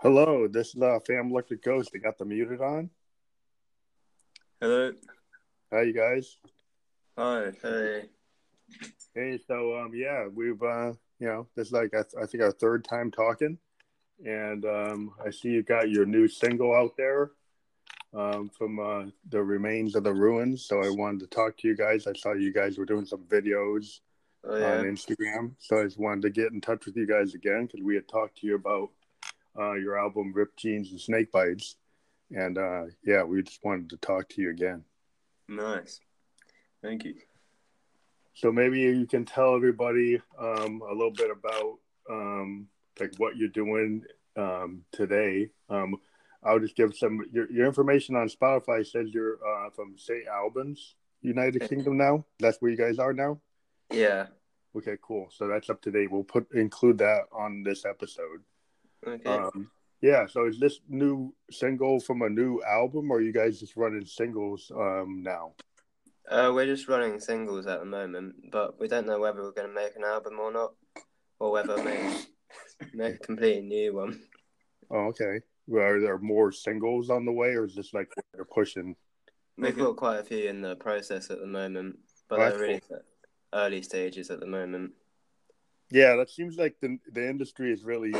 Hello, this is uh, Phantom Electric Ghost. They got the muted on. Hello. Hi, you guys. Hi. Hey. Hey, so um, yeah, we've uh, you know, this is like I, th- I think our third time talking, and um, I see you got your new single out there, um, from uh, the remains of the ruins. So I wanted to talk to you guys. I saw you guys were doing some videos Oh yeah. on Instagram, so I just wanted to get in touch with you guys again because we had talked to you about uh, your album "Ripped Jeans and Snake Bites," and uh, yeah, we just wanted to talk to you again. Nice. Thank you. So maybe you can tell everybody um, a little bit about um, like what you're doing um, today. Um, I'll just give some your, your information on Spotify says you're uh, from St. Albans, United Kingdom now. That's where you guys are now. Yeah. Okay, cool. So that's up to date. We'll put include that on this episode. Okay. Um, yeah. So is this new single from a new album, or are you guys just running singles um, now? Uh, we're just running singles at the moment, but we don't know whether we're going to make an album or not, or whether make make a completely new one. Oh, okay. Well, are there more singles on the way, or is this like what they're pushing? We've Make got quite a few in the process at the moment, but Oh, they're that's really early stages at the moment. Yeah, that seems like the the industry is really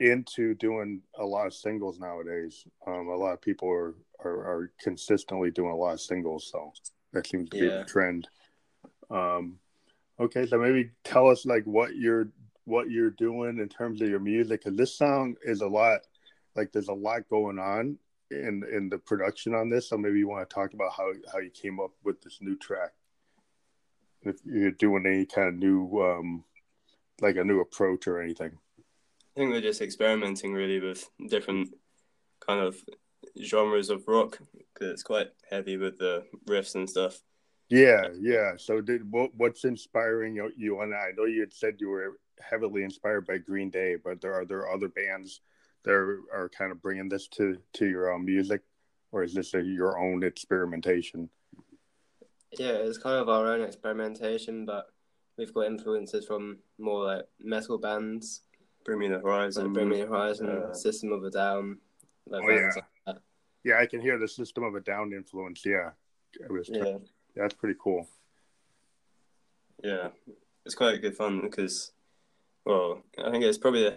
into doing a lot of singles nowadays. Um, a lot of people are, are are consistently doing a lot of singles, so that seems to be Yeah. the trend. Um, okay, so maybe tell us like what you're what you're doing in terms of your music, because this song is a lot like there's a lot going on in in the production on this. So maybe you want to talk about how how you came up with this new track. If you're doing any kind of new um like a new approach or anything. I think we're just experimenting really with different kind of genres of rock because it's quite heavy with the riffs and stuff. Yeah, yeah. So did what what's inspiring you, you and I know you had said you were heavily inspired by Green Day, but there are there other bands that are, are kind of bringing this to to your own music, or is this a, your own experimentation? Yeah, it's kind of our own experimentation, but we've got influences from more like metal bands, Bring the like Horizon. Bring the Horizon, uh, System of a Down, like Oh, yeah. like. Yeah, I can hear the System of a Down influence. Yeah, was Yeah. that's pretty cool. Yeah, it's quite good fun because, well, I think it's probably the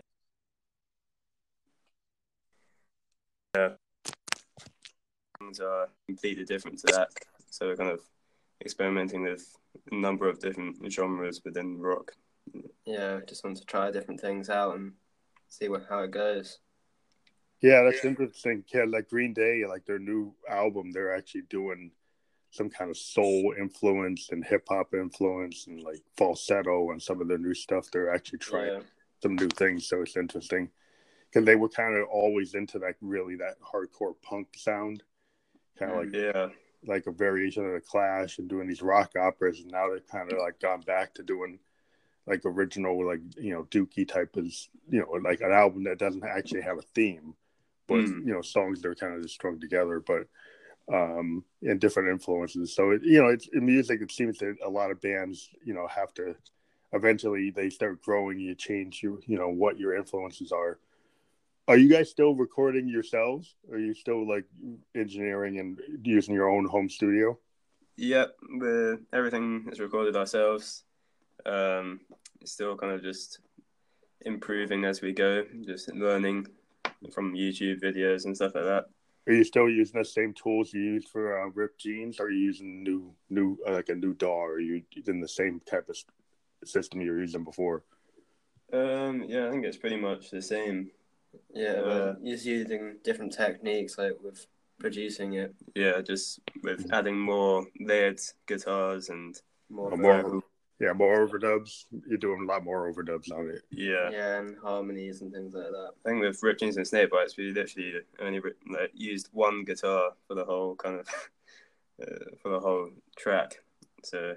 yeah things are completely different to that. So we're kind of experimenting with a number of different genres within rock. Yeah, just want to try different things out and see what how it goes. Yeah, that's interesting. Yeah, like Green Day, like their new album, they're actually doing some kind of soul influence and hip hop influence and like falsetto and some of their new stuff. They're actually trying Yeah. some new things, so it's interesting because they were kind of always into like really that hardcore punk sound, kind of like Yeah, like a variation of the Clash and doing these rock operas, and now they've kind of like gone back to doing like original like you know Dookie type of you know like an album that doesn't actually have a theme, but Mm. you know songs that are kind of just strung together, but um and different influences. So it, you know, it's in music. It seems that a lot of bands you know have to eventually they start growing. You change you you know what your influences are. Are you guys still recording yourselves? Are you still like engineering and using your own home studio? Yep, we're, everything is recorded ourselves. Um, it's still kind of just improving as we go, just learning from YouTube videos and stuff like that. Are you still using the same tools you used for uh, Ripped Jeans? Are you using new, new uh, like a new DAW? Or are you using the same type of system you were using before? Um, yeah, I think it's pretty much the same. Yeah, Uh, just using different techniques like with producing it Yeah, just with adding more layered guitars and more. Vocal. more, yeah, more overdubs. You're doing a lot more overdubs on it. yeah. yeah, and harmonies and things like that. I think with Ripped Jeans and Snake Bites, we literally only like, used one guitar for the whole kind of uh, for the whole track. So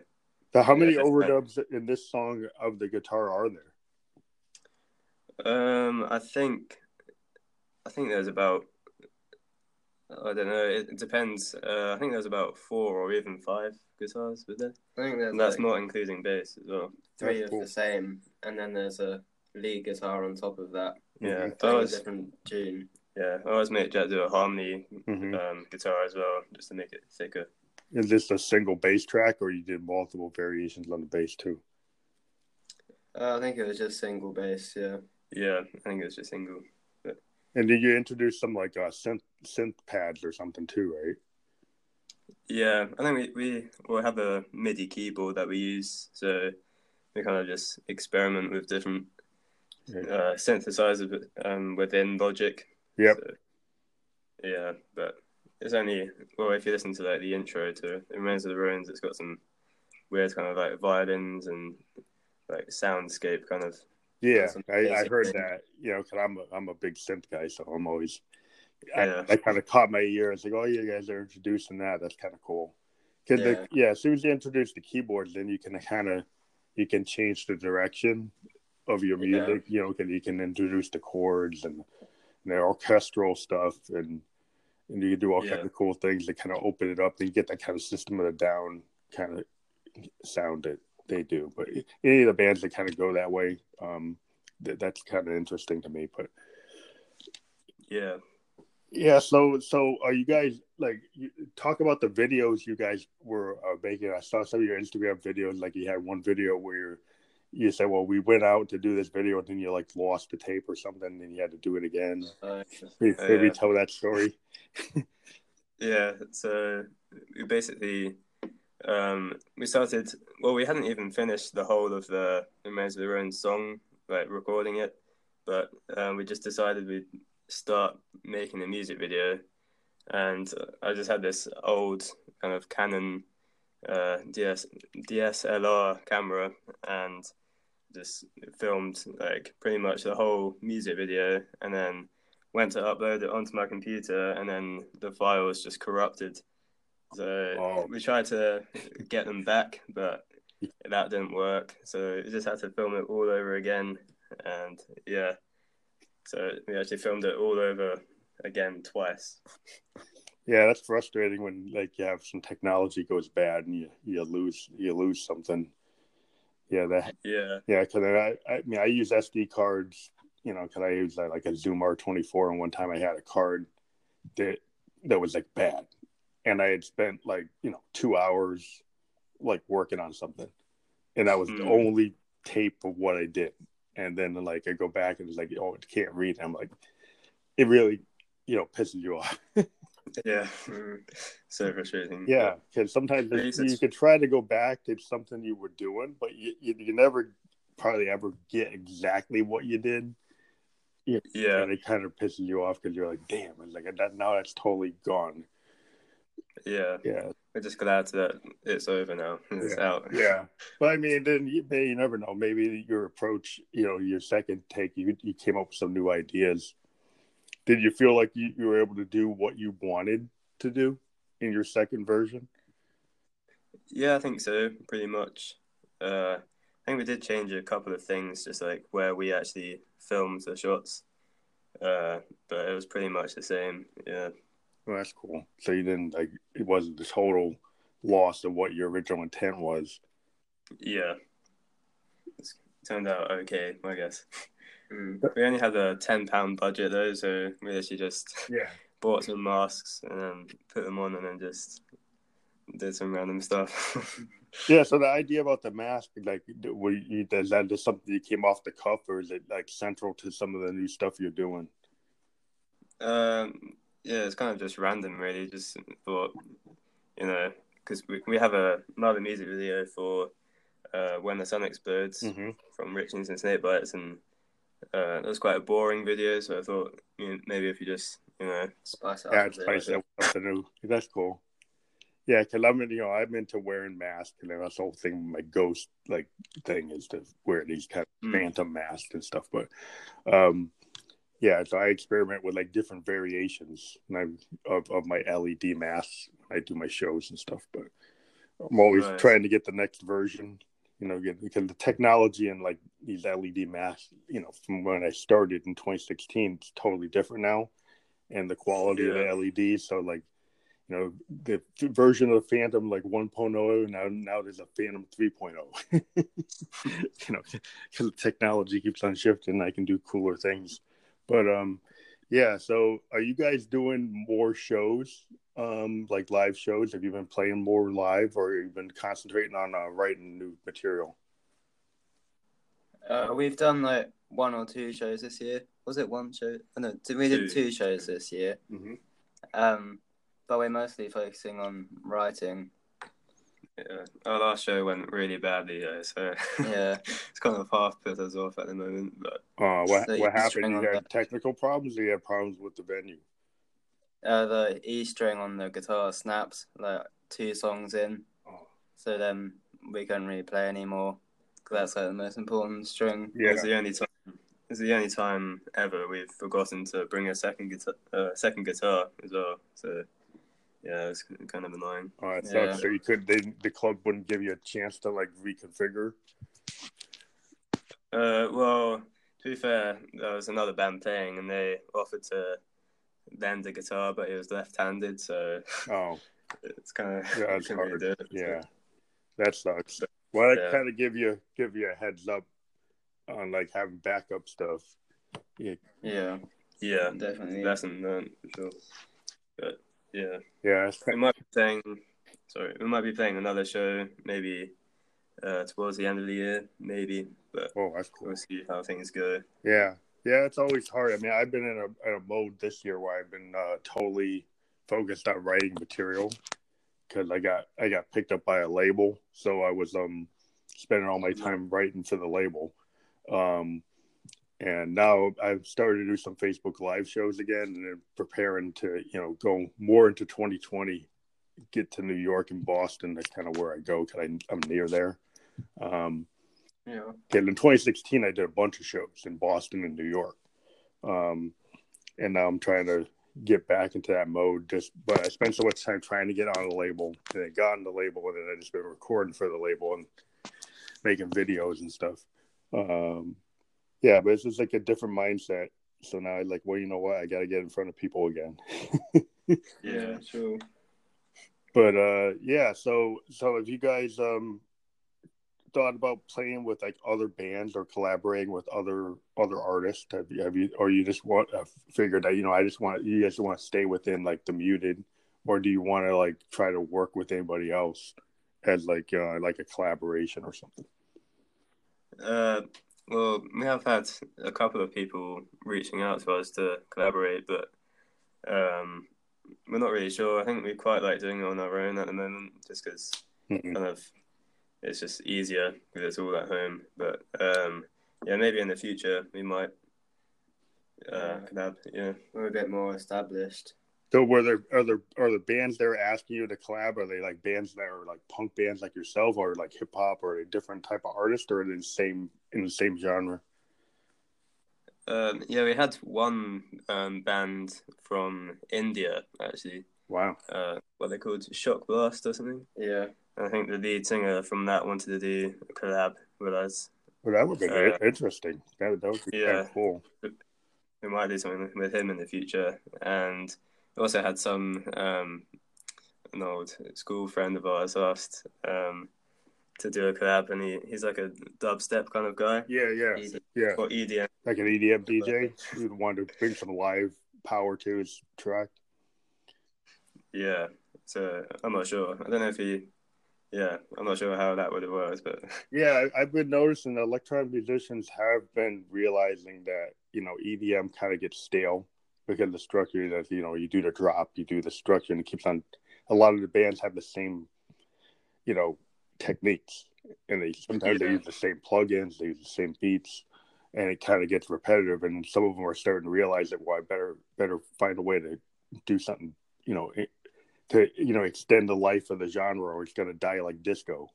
So, how many Yeah, that's right. overdubs in this song of the guitar are there? Um, I think, I think there's about, I don't know. It, it depends. Uh, I think there's about four or even five guitars with it. I think there's And that's like not including bass as well. three of the same, and then there's a lead guitar on top of that. Yeah. I Like a different tune. yeah I always make Jack do a harmony Mhm. um, guitar as well, just to make it thicker. Is this a single bass track, or you did multiple variations on the bass too? Uh, I think it was just single bass. Yeah. Yeah, I think it was just single. And did you introduce some like uh, synth synth pads or something too, right? Yeah, I think we we will have a MIDI keyboard that we use, so we kind of just experiment with different Yeah. uh, synthesizers um, within Logic. Yep. So, yeah, but it's only well if you listen to like the intro to "It Remains of the Ruins," it's got some weird kind of like violins and like soundscape kind of. Yeah, I, I heard that. You know, because I'm a, I'm a big synth guy, so I'm always. Yeah. I, I kind of caught my ear. It's like, oh, you guys are introducing that. That's kind of cool. Cause Yeah. the, yeah, as soon as you introduce the keyboards, then you can kind of you can change the direction of your Yeah. music. You know, because you can introduce the chords and, and the orchestral stuff, and and you can do all Yeah. kinds of cool things to kind of open it up and get that kind of System of a Down kind of sound that they do. But any of the bands that kind of go that way, um, th- that's kind of interesting to me. But Yeah, yeah, so so are you guys like you, talk about the videos you guys were uh, making? I saw some of your Instagram videos. Like you had one video where you said, "Well, we went out to do this video, and then you like lost the tape or something, and you had to do it again." Uh, Maybe, Oh, maybe yeah. tell that story. yeah. So we basically um, we started. Well, we hadn't even finished the whole of the "Remains of the Ruins" song, like recording it, but um, we just decided we'd start making a music video, and I just had this old kind of Canon uh, DS DSLR camera and just filmed like pretty much the whole music video, and then went to upload it onto my computer, and then the file was just corrupted. So Oh. we tried to get them back, but that didn't work. So we just had to film it all over again, and yeah, so we actually filmed it all over again twice. Yeah, that's frustrating when like you have some technology goes bad and you you lose you lose something. Yeah, that Yeah, Yeah, because I, I mean, I use SD cards, you know, because I use like a Zoom R24, and one time I had a card that that was like bad, and I had spent like you know two hours like working on something, and that was the Hmm. only tape of what I did, and then like I go back and it's like, oh, it can't read. I'm like, it really, you know, pisses you off. yeah, so frustrating. Yeah, because sometimes At you, least you could try to go back to something you were doing, but you, you, you never probably ever get exactly what you did. yeah, And it kind of pisses you off because you're like, damn, it's like that now that's totally gone. Yeah. Yeah, We're just glad that it's over now. It's out. yeah. But I mean, then you, you never know. Maybe your approach, you know, your second take, you you came up with some new ideas. Did you feel like you, you were able to do what you wanted to do in your second version? Yeah, I think so, pretty much. Uh, I think we did change a couple of things, just like where we actually filmed the shots. Uh, but it was pretty much the same. Yeah, Well, that's cool. So you didn't like it wasn't the total loss of what your original intent was. yeah. It's turned out okay, I guess. mm. We only had a ten pound budget though, so we actually just Yeah. bought some masks and then put them on, and then just did some random stuff. Yeah. So the idea about the mask, like, were you, is that just something that came off the cuff, or is it like central to some of the new stuff you're doing? Um, yeah, it's kind of just random, really. Just thought, you know, because we, we have a, another music video for uh, When the Sun Explodes Mm-hmm. from Ripped Jeans and Snakebites, and uh, it was quite a boring video. So I thought, you know, maybe if you just, you know, Spice it Yeah, up bit. spice it up with something new. That's cool. Yeah, because I'm, you know, I'm into wearing masks, and that's the whole thing. My ghost like thing is to wear these kind of Mm. phantom masks and stuff. But, um, yeah, so I experiment with like different variations of of my LED masks when I do my shows and stuff. But I'm always Right. trying to get the next version. You know, get, because the technology and like these LED masks, you know, from when I started in 2016, it's totally different now, and the quality Yeah. of the LEDs. So like you know the version of the Phantom like 1.0 now now there's a Phantom 3.0. you know, because the technology keeps on shifting, I can do cooler things. But um, yeah. So are you guys doing more shows, um, like live shows? Have you been playing more live, or have you been concentrating on uh, writing new material? Uh, we've done like one or two shows this year. Was it one show? Oh, no, we did two shows this year. Mm-hmm. Um, but we're mostly focusing on writing. Yeah, our last show went really badly, though, so Yeah. it's kind of half put us off at the moment. But Uh, what So what happened? You had technical problems, or you had problems with the venue? Uh, the E string on the guitar snapped like two songs in, Oh. so then we couldn't really play anymore. Cause that's like the most important string. Yeah, it's the only time. It's the only time ever we've forgotten to bring a second guitar, uh, second guitar as well. So yeah, it's kind of annoying. Oh, it Yeah. sucks. So you could they, the club wouldn't give you a chance to like reconfigure. Uh, well, to be fair, there was another band playing, and they offered to lend a guitar, but it was left-handed, so Oh, it's kind of Yeah, it's couldn't really hard. do it. yeah, that sucks. Well, I Yeah. kind of give you give you a heads up on like having backup stuff. Yeah, yeah, definitely. lesson learned for sure. But yeah, Yeah, we might be playing. Sorry, we might be playing another show maybe uh, towards the end of the year, maybe. But oh, that's cool. we'll see how things go. Yeah, yeah, it's always hard. I mean, I've been in a, in a mode this year where I've been uh, totally focused on writing material because I got I got picked up by a label, so I was um spending all my time writing for the label. Um, and now I've started to do some Facebook live shows again, and then preparing to you know go more into 2020, get to New York and Boston. That's kind of where I go because I'm near there. Um, Yeah. Okay, in 2016, I did a bunch of shows in Boston and New York, um, and now I'm trying to get back into that mode. Just, but I spent so much time trying to get on the label, and I got on the label, and then I just been recording for the label and making videos and stuff. Um, yeah, but it's just like a different mindset. So now I like, well, you know what? I got to get in front of people again. Yeah, sure. but uh, yeah, so so if you guys um thought about playing with like other bands or collaborating with other other artists? Have you, have you or you just want uh, figured that you know I just want you guys want to stay within like the muted, or do you want to like try to work with anybody else as like uh, like a collaboration or something? Uh, well, we have had a couple of people reaching out to us to collaborate, but um, we're not really sure. I think we quite like doing it on our own at the moment, just because Mhm. kind of it's just easier because it's all at home. But um, yeah, maybe in the future we might uh, collab. Yeah. We're a bit more established. So were there are there are the bands they're asking you to collab? Are they like bands that are like punk bands like yourself, or like hip hop, or a different type of artist, or in the same in the same genre? Um, yeah, we had one um, band from India actually. Wow. Uh, what they called Shock Blast or something. Yeah. I think the lead singer from that wanted to do a collab with us. Well, that would be Uh, interesting. That, that would be kind yeah. of cool. We might do something with him in the future. And we also had some um, an old school friend of ours asked um, to do a collab, and he, he's like a dubstep kind of guy Yeah, yeah, Easy. yeah. or EDM. Like an EDM DJ, you'd want to bring some live power to his track. Yeah, so I'm not sure. I don't know if he. Yeah, I'm not sure how that would have worked, but Yeah, I've been noticing that electronic musicians have been realizing that you know EDM kind of gets stale because the structure that you know you do the drop, you do the structure, and it keeps on. A lot of the bands have the same, you know, techniques, and they sometimes they use the same plugins, they use the same beats, and it kind of gets repetitive. And some of them are starting to realize that well, I better better find a way to do something, you know, to you know extend the life of the genre, or it's going to die like disco.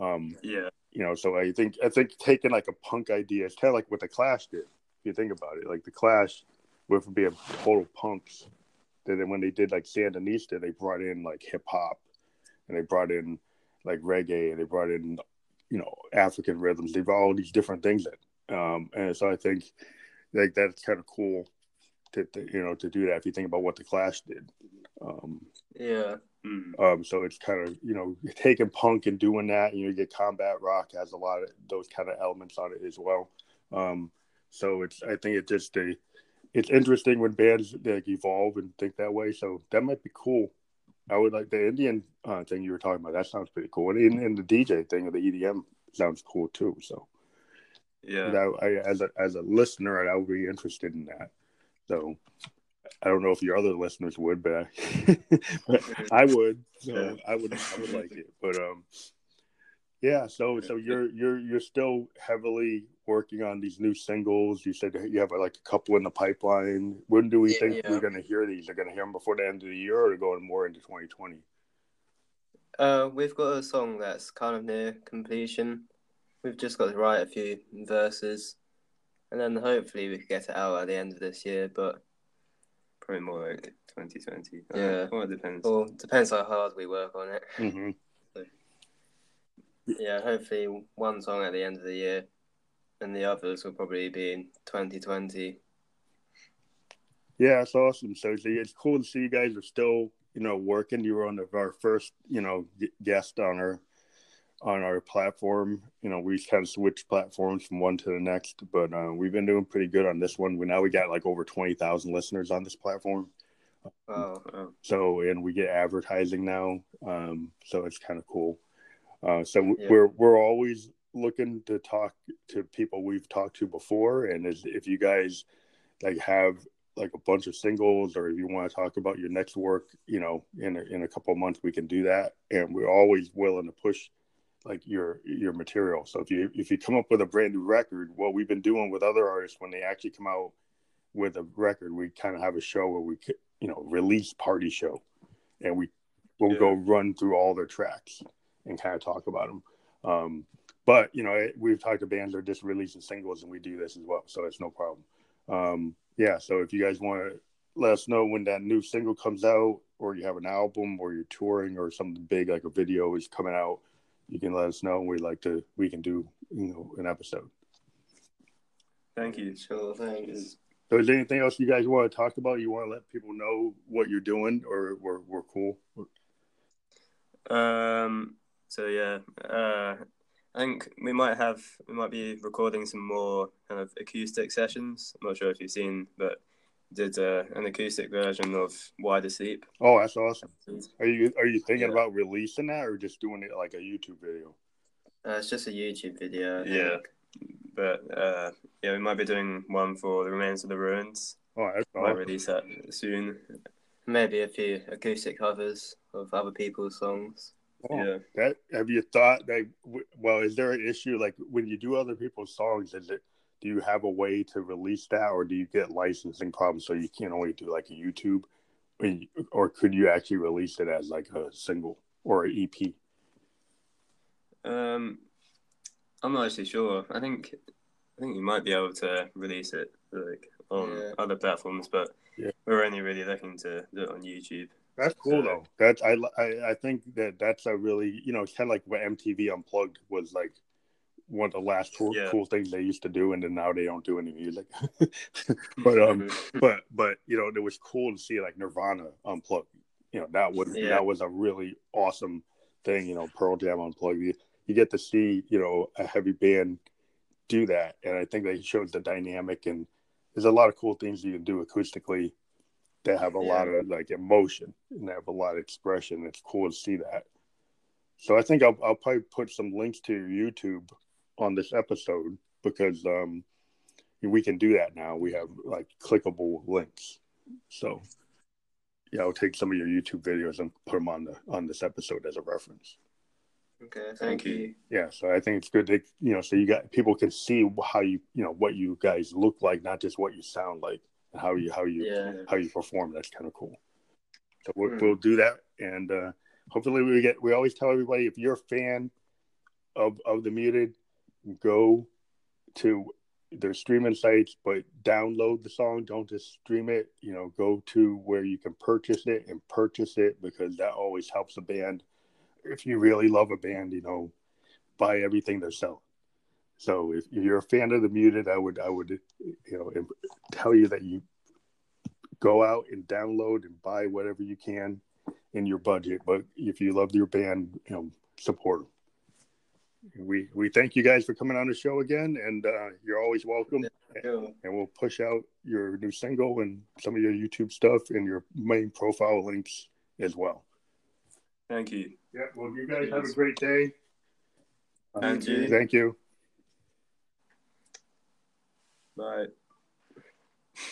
Um, yeah, you know so i think i think taking like a punk idea it's kind of like what the clash did if you think about it like the clash from being total punks then when they did like sandinista they brought in like hip-hop and they brought in like reggae and they brought in you know african rhythms they brought all these different things in um and so i think like that's kind of cool to, to you know to do that if you think about what the clash did Um, Yeah. Um, so it's kind of you know taking punk and doing that. You know, you get combat rock has a lot of those kind of elements on it as well. Um, so it's I think it's just a it's interesting when bands like evolve and think that way. So that might be cool. I would like the Indian uh, thing you were talking about. That sounds pretty cool, and, and the DJ thing of the EDM sounds cool too. So Yeah. that I, as a as a listener, I would be interested in that. So I don't know if your other listeners would, but I, but I would. So Yeah. I would I would like it. But um, yeah. So so you're you're you're still heavily working on these new singles. You said you have like a couple in the pipeline. When do we Yeah, think yeah. we're going to hear these? Are going to hear them before the end of the year, or are they going more into 2020? Uh, we've got a song that's kind of near completion. We've just got to write a few verses, and then hopefully we can get it out at the end of this year. But Probably more like 2020. Uh, Yeah. Well, it depends. well, depends how hard we work on it. Mm-hmm. Yeah, hopefully one song at the end of the year, and the others will probably be in 2020. Yeah, that's awesome. So it's- cool to see you guys are still, you know, working. You were on the, our first, you know, guest on our on our platform. You know, we kind of switched platforms from one to the next, but uh, we've been doing pretty good on this one. We now we got like over twenty thousand listeners on this platform. Wow. Oh, So and we get advertising now. Um, so it's kind of cool. Uh, so Yeah. we're we're always looking to talk to people we've talked to before, and as, if you guys like have like a bunch of singles, or if you want to talk about your next work, you know, in a, in a couple of months, we can do that, and we're always willing to push like your your material. So if you if you come up with a brand new record, what we've been doing with other artists when they actually come out with a record, we kind of have a show where we could, you know release party show, and we we'll Yeah. go run through all their tracks and kind of talk about them. Um, but you know, it, we've talked to bands that are just releasing singles, and we do this as well, so it's no problem. Um, yeah, so if you guys want to let us know when that new single comes out, or you have an album, or you're touring, or something big like a video is coming out, you can let us know. And we'd like to, we can do, you know, an episode. thank you. Sure, thanks. So, is there anything else you guys want to talk about? You want to let people know what you're doing, or we're we're cool? Um. So yeah, uh, I think we might have we might be recording some more kind of acoustic sessions. I'm not sure if you've seen, but did uh, an acoustic version of "Wide Asleep." Oh, that's awesome. Are you are you thinking Yeah. about releasing that, or just doing it like a YouTube video? Uh, it's just a YouTube video. Yeah. But uh, yeah, we might be doing one for "The Remains of the Ruins." Oh, that's Might release that soon. Maybe a few acoustic covers of other people's songs. Yeah. That have you thought that? Well, is there an issue like when you do other people's songs? Is it do you have a way to release that, or do you get licensing problems so you can't only do like a YouTube, or, could you actually release it as like a single or an EP? Um, I'm not actually sure. I think I think you might be able to release it like on Yeah. other platforms, but Yeah. we're only really looking to do it on YouTube. That's cool though. That's I, I I think that that's a really you know it's kind of like what MTV Unplugged was like one of the last cool, Yeah. cool things they used to do, and then now they don't do any music. but um, but but you know it was cool to see like Nirvana unplugged. You know that was Yeah. that was a really awesome thing. You know Pearl Jam unplugged. You, you get to see you know a heavy band do that, and I think that shows the dynamic and there's a lot of cool things you can do acoustically that have a lot of like emotion and they have a lot of expression. It's cool to see that. So I think I'll, I'll probably put some links to your YouTube on this episode because um, we can do that now. We have like clickable links. So yeah, I'll take some of your YouTube videos and put them on the on this episode as a reference. Okay, thank, you. Yeah, so I think it's good to you know, so you got people can see how you you know what you guys look like, not just what you sound like, and how you how you Yeah. how you perform. That's kind of cool. So we'll, Hmm. we'll do that, and uh, hopefully we get. We always tell everybody if you're a fan of of the muted, go to their streaming sites, but download the song. Don't just stream it. You know, go to where you can purchase it and purchase it because that always helps a band. If you really love a band, you know, buy everything they're selling. So if you're a fan of the muted, I would I would you know tell you that you go out and download and buy whatever you can in your budget. But if you love your band, you know, support them. We we thank you guys for coming on the show again, and uh, you're always welcome. Cool. And we'll push out your new single and some of your YouTube stuff and your main profile links as well. Thank you. Yeah. Well, you guys have a great day. And you. Thank you. Bye.